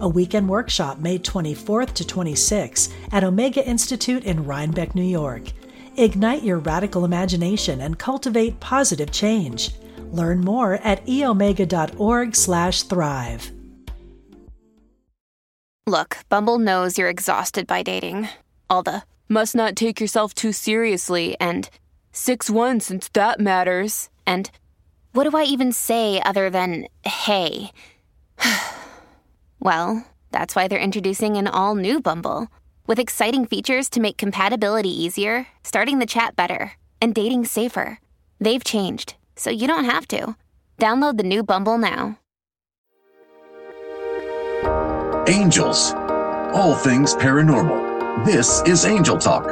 a weekend workshop May 24th to 26th at Omega Institute in Rhinebeck, New York. Ignite your radical imagination and cultivate positive change. Learn more at eomega.org/thrive. Look, Bumble knows you're exhausted by dating. All the must not take yourself too seriously and 6-1 since that matters. And what do I even say other than hey? Well, that's why they're introducing an all new Bumble with exciting features to make compatibility easier, starting the chat better, and dating safer. They've changed, so you don't have to. Download the new Bumble now. Angels. All things paranormal. This is Angel Talk.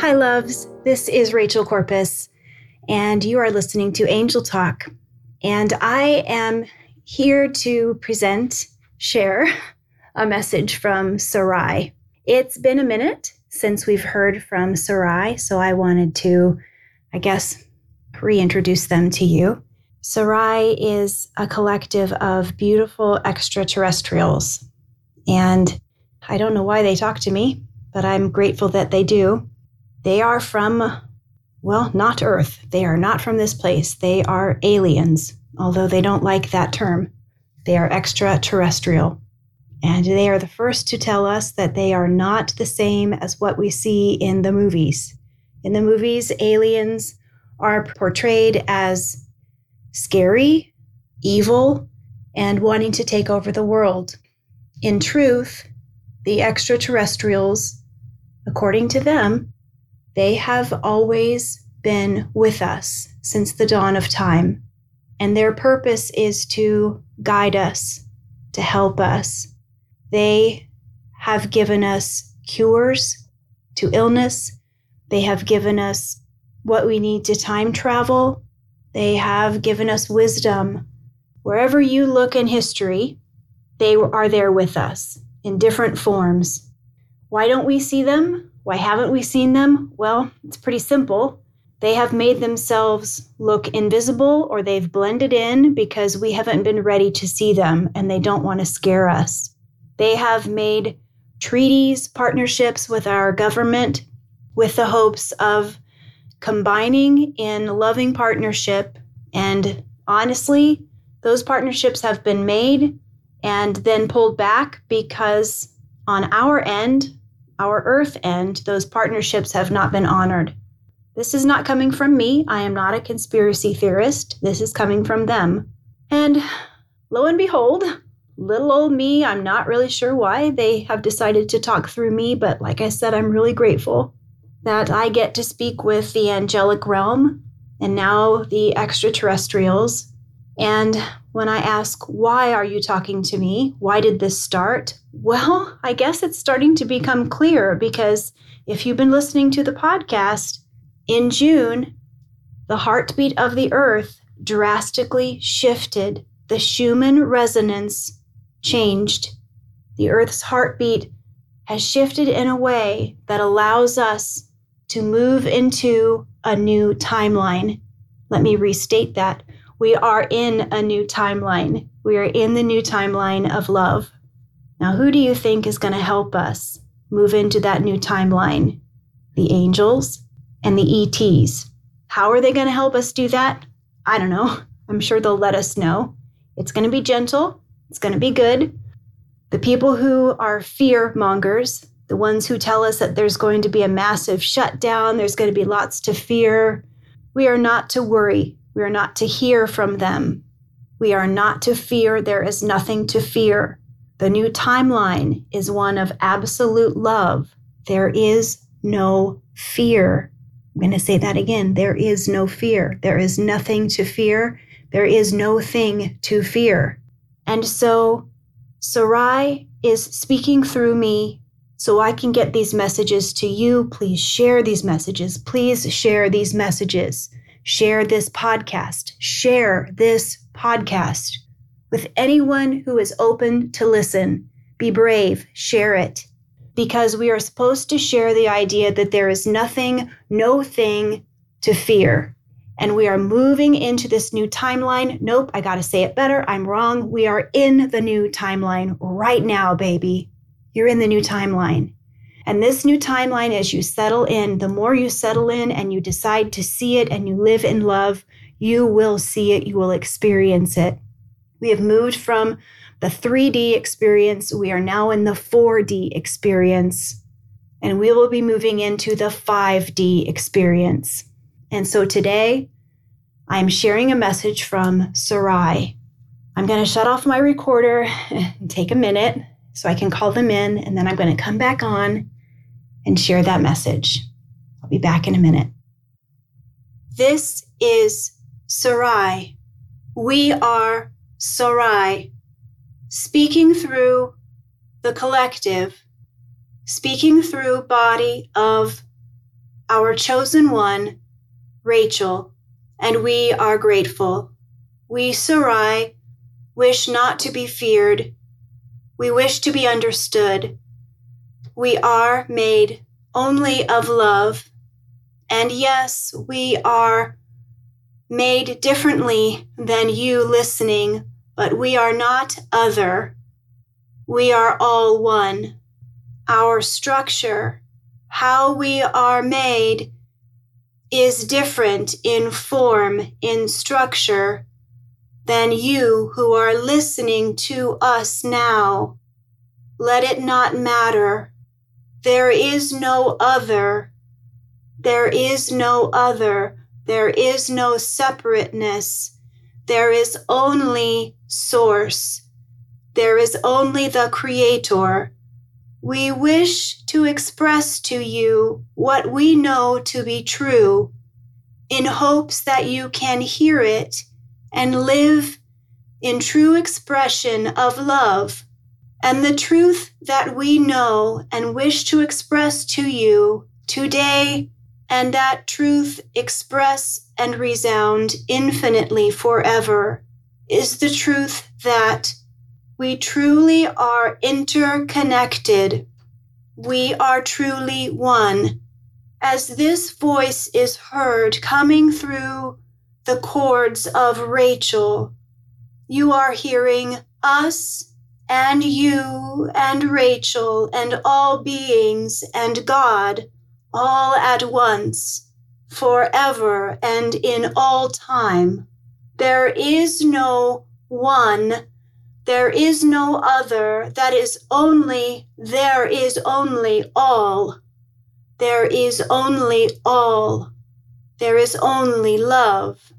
Hi, loves. This is Rachel Corpus, and you are listening to Angel Talk. And I am here to present, share a message from Sarai. It's been a minute since we've heard from Sarai, so I wanted to, I guess, reintroduce them to you. Sarai is a collective of beautiful extraterrestrials. And I don't know why they talk to me, but I'm grateful that they do. They are from well, not Earth. They are not from this place. They are aliens, although they don't like that term. They are extraterrestrial. And they are the first to tell us that they are not the same as what we see in the movies. In the movies, aliens are portrayed as scary, evil, and wanting to take over the world. In truth, the extraterrestrials, according to them, they have always been with us since the dawn of time, and their purpose is to guide us, to help us. They have given us cures to illness, they have given us what we need to time travel, they have given us wisdom. Wherever you look in history, they are there with us in different forms. Why don't we see them? Why haven't we seen them? Well, it's pretty simple. They have made themselves look invisible or they've blended in because we haven't been ready to see them and they don't want to scare us. They have made treaties, partnerships with our government with the hopes of combining in loving partnership. And honestly, those partnerships have been made and then pulled back because on our end, our earth end, those partnerships have not been honored. This is not coming from me. I am not a conspiracy theorist. This is coming from them. And lo and behold, little old me, I'm not really sure why they have decided to talk through me, but like I said, I'm really grateful that I get to speak with the angelic realm and now the extraterrestrials. And when I ask, why are you talking to me? Why did this start? Well, I guess it's starting to become clear because if you've been listening to the podcast, in June, the heartbeat of the earth drastically shifted. The Schumann resonance changed. The earth's heartbeat has shifted in a way that allows us to move into a new timeline. Let me restate that. We are in a new timeline. We are in the new timeline of love. Now, who do you think is going to help us move into that new timeline? The angels and the ETs. How are they going to help us do that? I don't know. I'm sure they'll let us know. It's going to be gentle, it's going to be good. The people who are fear mongers, the ones who tell us that there's going to be a massive shutdown, there's going to be lots to fear, we are not to worry. We are not to hear from them. We are not to fear. There is nothing to fear. The new timeline is one of absolute love. There is no fear. I'm going to say that again. There is no fear. There is nothing to fear. There is no thing to fear. And so Sarai is speaking through me so I can get these messages to you. Please share these messages. Please share these messages. Share this podcast. Share this podcast with anyone who is open to listen. Be brave. Share it. Because we are supposed to share the idea that there is nothing, no thing to fear. And we are moving into this new timeline. Nope, I got to say it better. I'm wrong. We are in the new timeline right now, baby. You're in the new timeline. And this new timeline, as you settle in, the more you settle in and you decide to see it and you live in love, you will see it, you will experience it. We have moved from the 3D experience, we are now in the 4D experience, and we will be moving into the 5D experience. And so today, I'm sharing a message from Sarai. I'm going to shut off my recorder and take a minute so I can call them in, and then I'm going to come back on and share that message. I'll be back in a minute. This is Sarai. We are Sarai, speaking through the collective, speaking through body of our chosen one, Rachel, and we are grateful. We, Sarai, wish not to be feared we wish to be understood. We are made only of love. And yes, we are made differently than you listening, but we are not other. We are all one. Our structure, how we are made, is different in form, in structure, than you who are listening to us now. Let it not matter. There is no other. There is no other. There is no separateness. There is only source. There is only the creator. We wish to express to you what we know to be true in hopes that you can hear it and live in true expression of love. And the truth that we know and wish to express to you today, and that truth express and resound infinitely forever, is the truth that we truly are interconnected. We are truly one. As this voice is heard coming through the chords of Rachel. You are hearing us and you and Rachel and all beings and God all at once, forever and in all time. There is no one, there is no other, that is only, there is only all. There is only all. There is only love.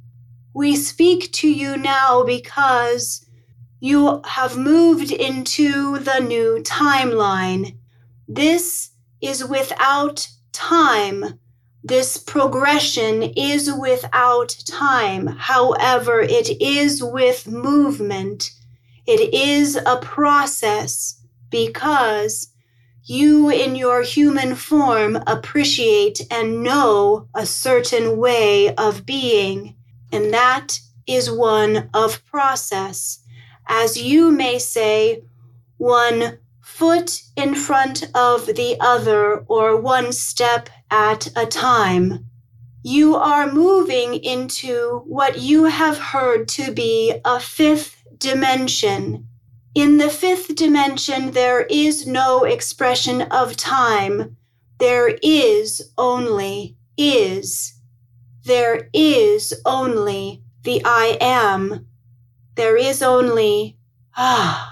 We speak to you now because you have moved into the new timeline. This is without time. This progression is without time. However, it is with movement. It is a process because you, in your human form, appreciate and know a certain way of being and that is one of process. As you may say, one foot in front of the other or one step at a time. You are moving into what you have heard to be a fifth dimension. In the fifth dimension, there is no expression of time. There is only is. There is only the I am. There is only, ah,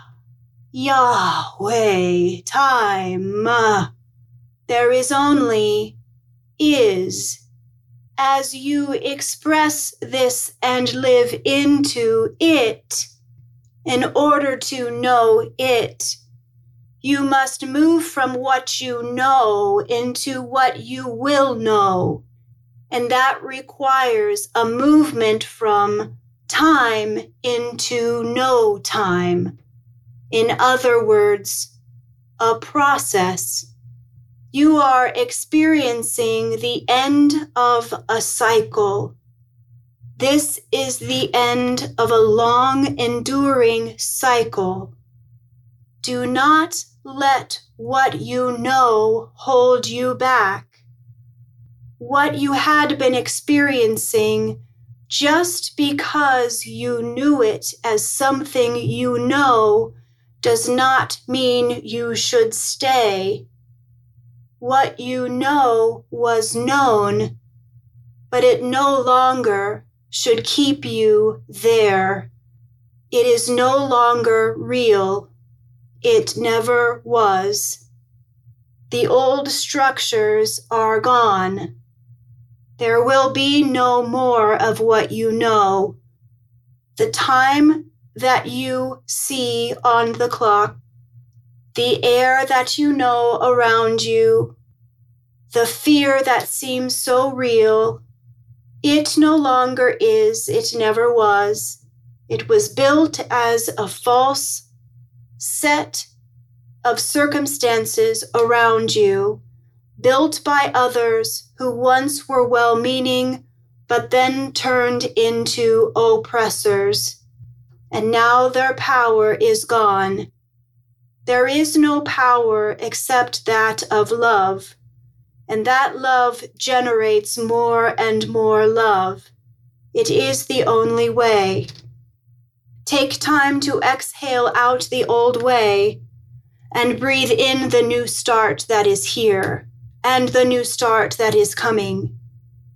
Yahweh, time. There is only is. As you express this and live into it, in order to know it, you must move from what you know into what you will know. And that requires a movement from time into no time. In other words, a process. You are experiencing the end of a cycle. This is the end of a long enduring cycle. Do not let what you know hold you back. What you had been experiencing just because you knew it as something you know does not mean you should stay. What you know was known, but it no longer should keep you there. It is no longer real. It never was. The old structures are gone. There will be no more of what you know. The time that you see on the clock, the air that you know around you, the fear that seems so real, it no longer is, it never was. It was built as a false set of circumstances around you built by others who once were well meaning, but then turned into oppressors. And now their power is gone. There is no power except that of love, and that love generates more and more love. It is the only way. Take time to exhale out the old way and breathe in the new start that is here and the new start that is coming.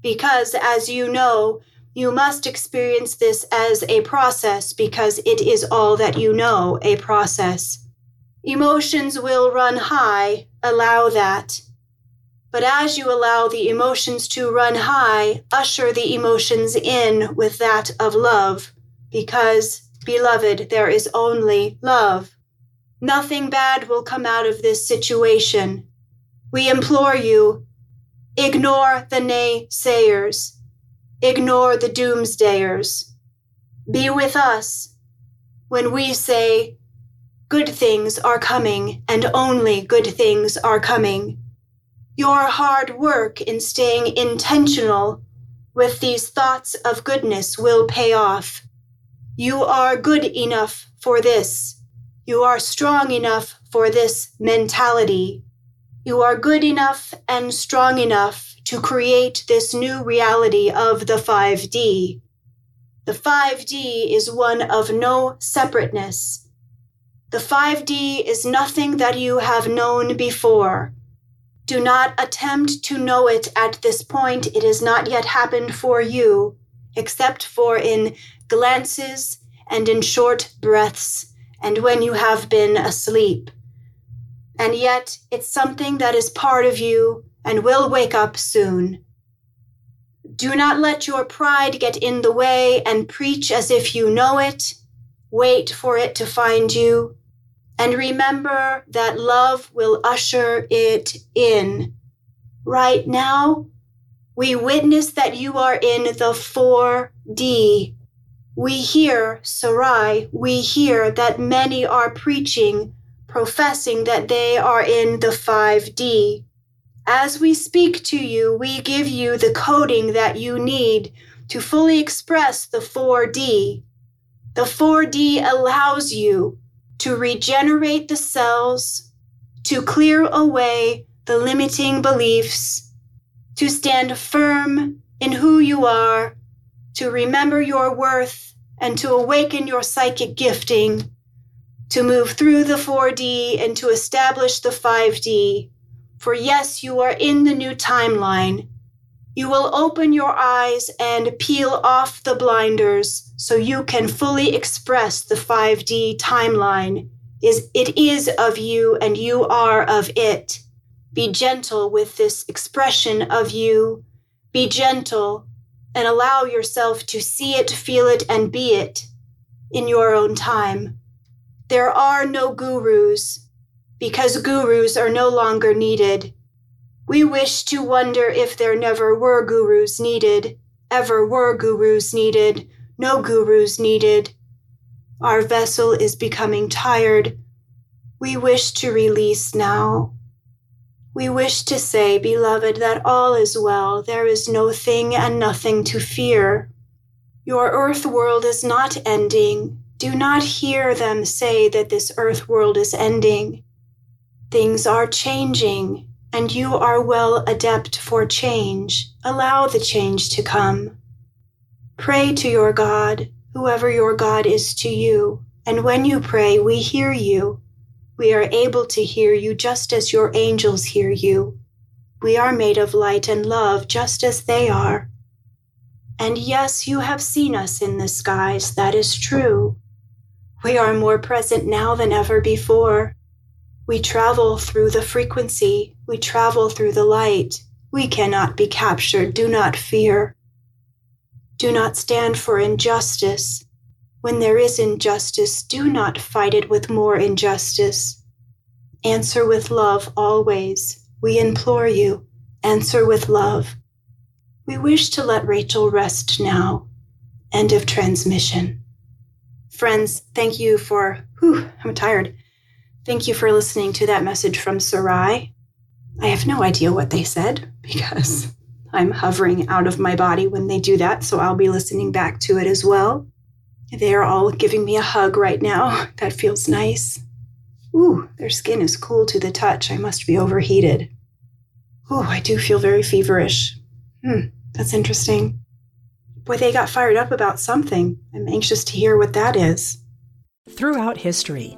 Because, as you know, you must experience this as a process because it is all that you know a process. Emotions will run high, allow that. But as you allow the emotions to run high, usher the emotions in with that of love, because, beloved, there is only love. Nothing bad will come out of this situation. We implore you, ignore the naysayers, ignore the doomsdayers. Be with us when we say, Good things are coming, and only good things are coming. Your hard work in staying intentional with these thoughts of goodness will pay off. You are good enough for this. You are strong enough for this mentality. You are good enough and strong enough to create this new reality of the 5D. The 5D is one of no separateness. The 5D is nothing that you have known before. Do not attempt to know it at this point. It has not yet happened for you, except for in glances and in short breaths, and when you have been asleep and yet it's something that is part of you and will wake up soon. Do not let your pride get in the way and preach as if you know it. Wait for it to find you. And remember that love will usher it in. Right now, we witness that you are in the 4D. We hear, Sarai, we hear that many are preaching professing that they are in the 5D. As we speak to you, we give you the coding that you need to fully express the 4D. The 4D allows you to regenerate the cells, to clear away the limiting beliefs, to stand firm in who you are, to remember your worth, and to awaken your psychic gifting to move through the 4D and to establish the 5D. For yes, you are in the new timeline. You will open your eyes and peel off the blinders so you can fully express the 5D timeline. Is it is of you and you are of it. Be gentle with this expression of you. Be gentle and allow yourself to see it, feel it, and be it in your own time. There are no gurus because gurus are no longer needed. We wish to wonder if there never were gurus needed, ever were gurus needed, no gurus needed. Our vessel is becoming tired we wish to release now. We wish to say, beloved, that all is well. There is no thing and nothing to fear. Your earth world is not ending. Do not hear them say that this earth world is ending. Things are changing, and you are well adept for change. Allow the change to come. Pray to your God, whoever your God is to you, and when you pray, we hear you. We are able to hear you just as your angels hear you. We are made of light and love just as they are. And yes, you have seen us in the skies, that is true. We are more present now than ever before. We travel through the frequency, we travel through the light. We cannot be captured, do not fear. Do not stand for injustice. When there is injustice, do not fight it with more injustice. Answer with love always. We implore you, answer with love. We wish to let Rachel rest now. End of transmission. Friends, thank you for, whew, I'm tired. Thank you for listening to that message from Sarai. I have no idea what they said because I'm hovering out of my body when they do that, so I'll be listening back to it as well. They are all giving me a hug right now. That feels nice. Ooh, their skin is cool to the touch. I must be overheated. Ooh, I do feel very feverish. Hmm, that's interesting. Boy, they got fired up about something. I'm anxious to hear what that is. Throughout history,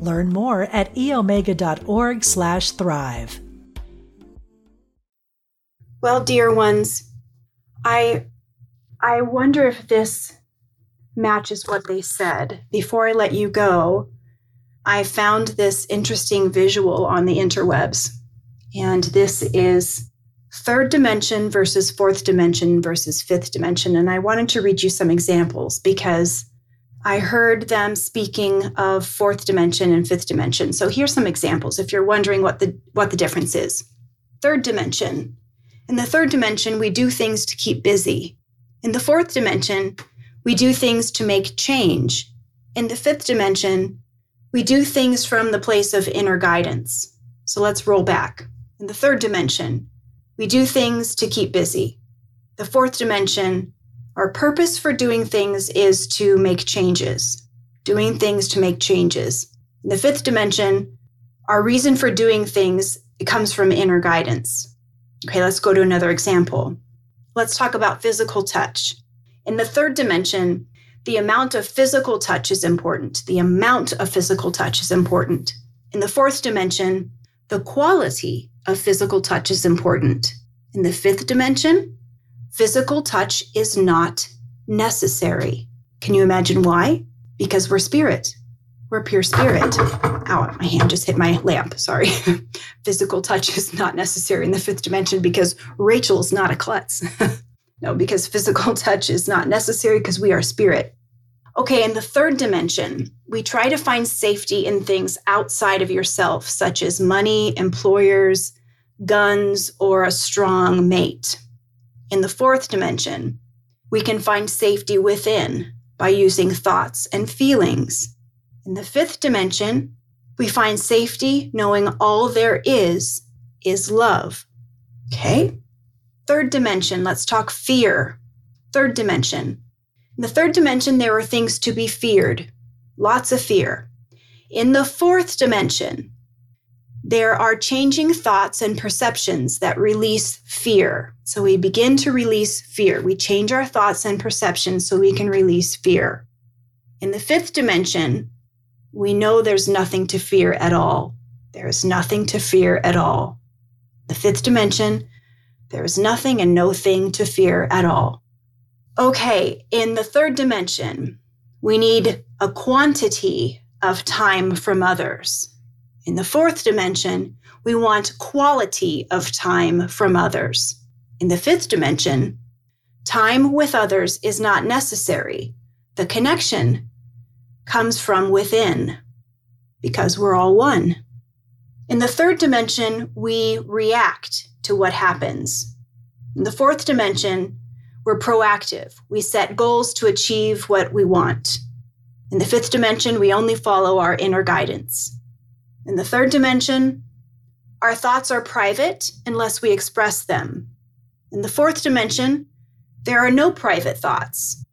Learn more at eomega.org/thrive. Well, dear ones, I I wonder if this matches what they said. Before I let you go, I found this interesting visual on the interwebs. And this is third dimension versus fourth dimension versus fifth dimension. And I wanted to read you some examples because I heard them speaking of fourth dimension and fifth dimension. So here's some examples if you're wondering what the what the difference is. Third dimension. In the third dimension, we do things to keep busy. In the fourth dimension, we do things to make change. In the fifth dimension, we do things from the place of inner guidance. So let's roll back. In the third dimension, we do things to keep busy. The fourth dimension, our purpose for doing things is to make changes, doing things to make changes. In the fifth dimension, our reason for doing things comes from inner guidance. Okay, let's go to another example. Let's talk about physical touch. In the third dimension, the amount of physical touch is important. The amount of physical touch is important. In the fourth dimension, the quality of physical touch is important. In the fifth dimension, physical touch is not necessary. Can you imagine why? Because we're spirit. We're pure spirit. Ow, my hand just hit my lamp. Sorry. physical touch is not necessary in the fifth dimension because Rachel's not a klutz. No, because physical touch is not necessary because we are spirit. Okay, in the third dimension, we try to find safety in things outside of yourself, such as money, employers, guns, or a strong mate. In the fourth dimension, we can find safety within by using thoughts and feelings. In the fifth dimension, we find safety knowing all there is is love. Okay? Third dimension, let's talk fear. Third dimension. In the third dimension, there are things to be feared, lots of fear. In the fourth dimension, there are changing thoughts and perceptions that release fear. So we begin to release fear. We change our thoughts and perceptions so we can release fear. In the fifth dimension, we know there's nothing to fear at all. There is nothing to fear at all. The fifth dimension, there is nothing and no thing to fear at all. Okay, in the third dimension, we need a quantity of time from others. In the fourth dimension, we want quality of time from others. In the fifth dimension, time with others is not necessary. The connection comes from within because we're all one. In the third dimension, we react to what happens. In the fourth dimension, we're proactive. We set goals to achieve what we want. In the fifth dimension, we only follow our inner guidance. In the third dimension, our thoughts are private unless we express them. In the fourth dimension, there are no private thoughts.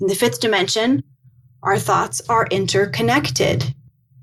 In the fifth dimension, our thoughts are interconnected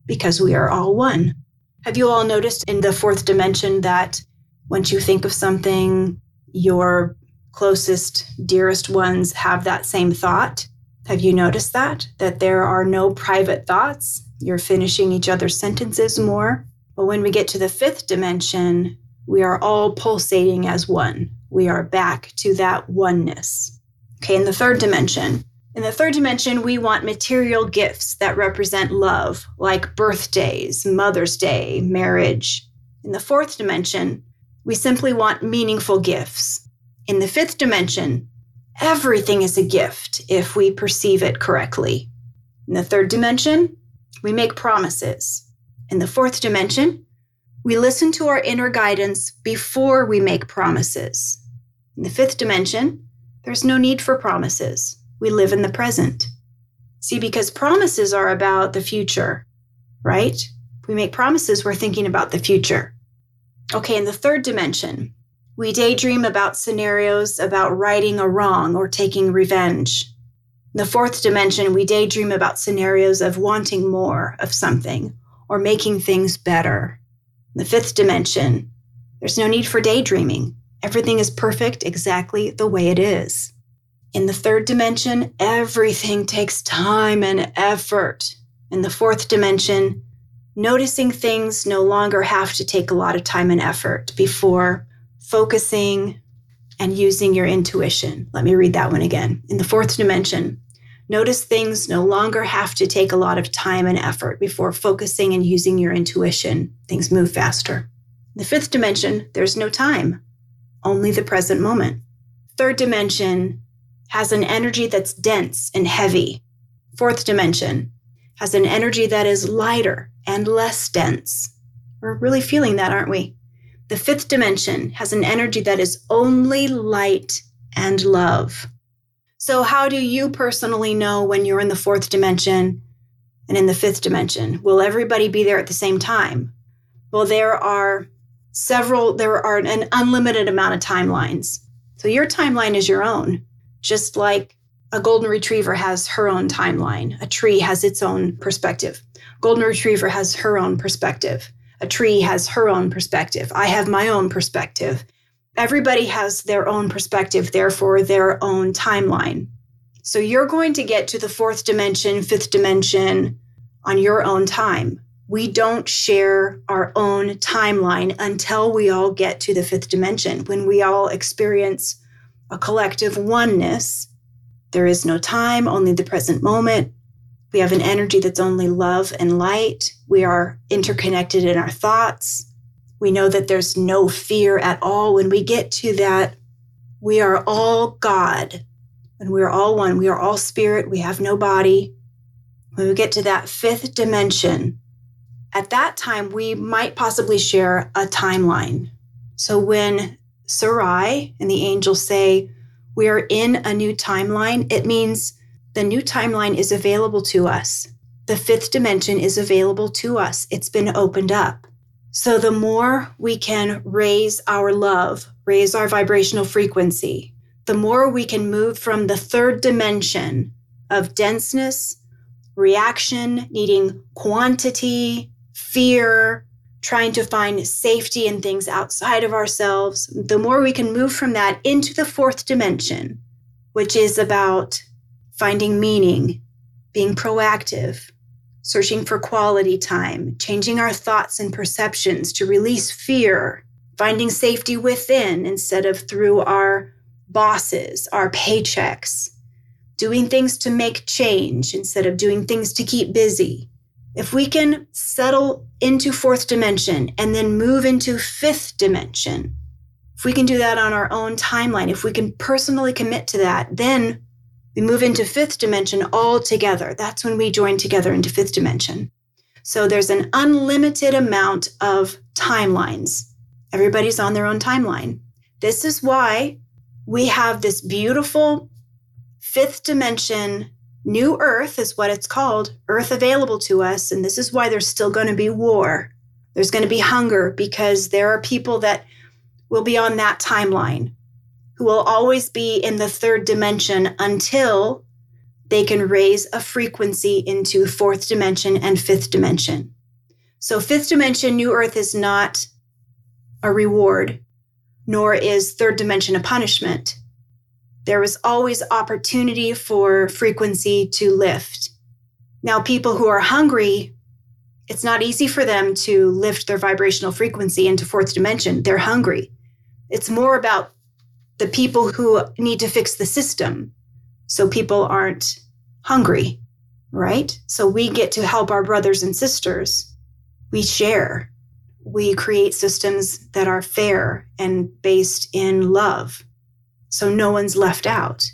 because we are all one. Have you all noticed in the fourth dimension that once you think of something, your closest, dearest ones have that same thought? Have you noticed that? That there are no private thoughts? You're finishing each other's sentences more. But when we get to the fifth dimension, we are all pulsating as one. We are back to that oneness. Okay, in the third dimension, in the third dimension, we want material gifts that represent love, like birthdays, Mother's Day, marriage. In the fourth dimension, we simply want meaningful gifts. In the fifth dimension, everything is a gift if we perceive it correctly. In the third dimension, we make promises. In the fourth dimension, we listen to our inner guidance before we make promises. In the fifth dimension, there's no need for promises we live in the present. See, because promises are about the future, right? we make promises, we're thinking about the future. Okay, in the third dimension, we daydream about scenarios about righting a wrong or taking revenge. In the fourth dimension, we daydream about scenarios of wanting more of something or making things better. In the fifth dimension, there's no need for daydreaming. Everything is perfect exactly the way it is. In the third dimension, everything takes time and effort. In the fourth dimension, noticing things no longer have to take a lot of time and effort before focusing and using your intuition. Let me read that one again. In the fourth dimension, notice things no longer have to take a lot of time and effort before focusing and using your intuition. Things move faster. The fifth dimension, there's no time, only the present moment. Third dimension, has an energy that's dense and heavy. Fourth dimension has an energy that is lighter and less dense. We're really feeling that, aren't we? The fifth dimension has an energy that is only light and love. So, how do you personally know when you're in the fourth dimension and in the fifth dimension? Will everybody be there at the same time? Well, there are several, there are an unlimited amount of timelines. So, your timeline is your own just like a golden retriever has her own timeline, a tree has its own perspective. Golden retriever has her own perspective. A tree has her own perspective. I have my own perspective. Everybody has their own perspective, therefore, their own timeline. So you're going to get to the fourth dimension, fifth dimension on your own time. We don't share our own timeline until we all get to the fifth dimension, when we all experience a collective oneness. There is no time, only the present moment. We have an energy that's only love and light. We are interconnected in our thoughts. We know that there's no fear at all. When we get to that, we are all God and we are all one. We are all spirit. We have no body. When we get to that fifth dimension, at that time, we might possibly share a timeline. So when Sarai and the angels say, We are in a new timeline, it means the new timeline is available to us. The fifth dimension is available to us. It's been opened up. So the more we can raise our love, raise our vibrational frequency, the more we can move from the third dimension of denseness, reaction, needing quantity, fear, trying to find safety in things outside of ourselves, the more we can move from that into the fourth dimension, which is about finding meaning, being proactive, searching for quality time, changing our thoughts and perceptions to release fear, finding safety within instead of through our bosses, our paychecks, doing things to make change instead of doing things to keep busy. If we can settle into fourth dimension and then move into fifth dimension, if we can do that on our own timeline, if we can personally commit to that, then we move into fifth dimension all together. That's when we join together into fifth dimension. So there's an unlimited amount of timelines. Everybody's on their own timeline. This is why we have this beautiful fifth dimension new earth is what it's called earth available to us and this is why there's still going to be war there's going to be hunger because there are people that will be on that timeline will always be in the third dimension until they can raise a frequency into fourth dimension and fifth dimension. So, fifth dimension, New Earth is not a reward, nor is third dimension a punishment. There is always opportunity for frequency to lift. Now, people who are hungry, it's not easy for them to lift their vibrational frequency into fourth dimension. They're hungry. It's more about the people who need to fix the system so people aren't hungry, right? So we get to help our brothers and sisters. We share. We create systems that are fair and based in love. So no one's left out.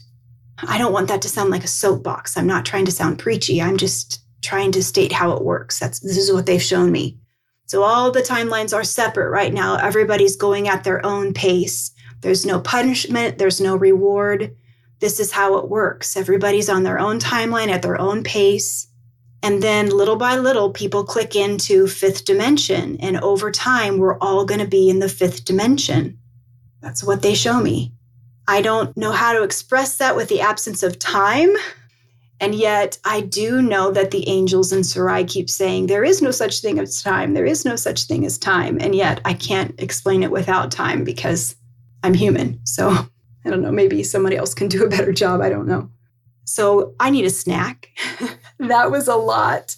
I don't want that to sound like a soapbox. I'm not trying to sound preachy. I'm just trying to state how it works. That's this is what they've shown me. So all the timelines are separate right now. Everybody's going at their own pace. There's no punishment, there's no reward. This is how it works. Everybody's on their own timeline at their own pace. And then little by little, people click into fifth dimension. And over time, we're all going to be in the fifth dimension. That's what they show me. I don't know how to express that with the absence of time. And yet, I do know that the angels in Sarai keep saying, There is no such thing as time. There is no such thing as time. And yet, I can't explain it without time because I'm human. So I don't know. Maybe somebody else can do a better job. I don't know. So I need a snack. that was a lot.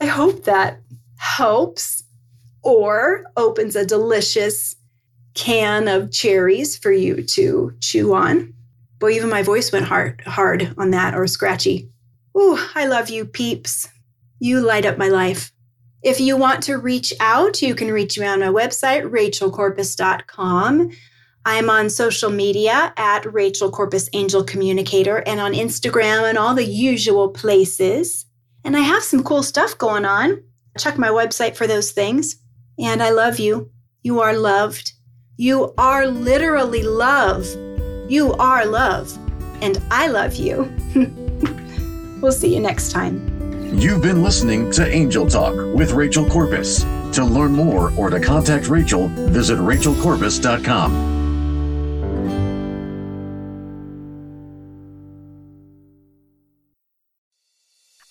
I hope that helps or opens a delicious can of cherries for you to chew on. Boy, even my voice went hard hard on that or scratchy. Ooh, I love you, peeps. You light up my life. If you want to reach out, you can reach me on my website, rachelcorpus.com. I'm on social media at Rachel Corpus Angel Communicator and on Instagram and all the usual places. And I have some cool stuff going on. Check my website for those things. And I love you. You are loved. You are literally love. You are love. And I love you. We'll see you next time. You've been listening to Angel Talk with Rachel Corpus. To learn more or to contact Rachel, visit rachelcorpus.com.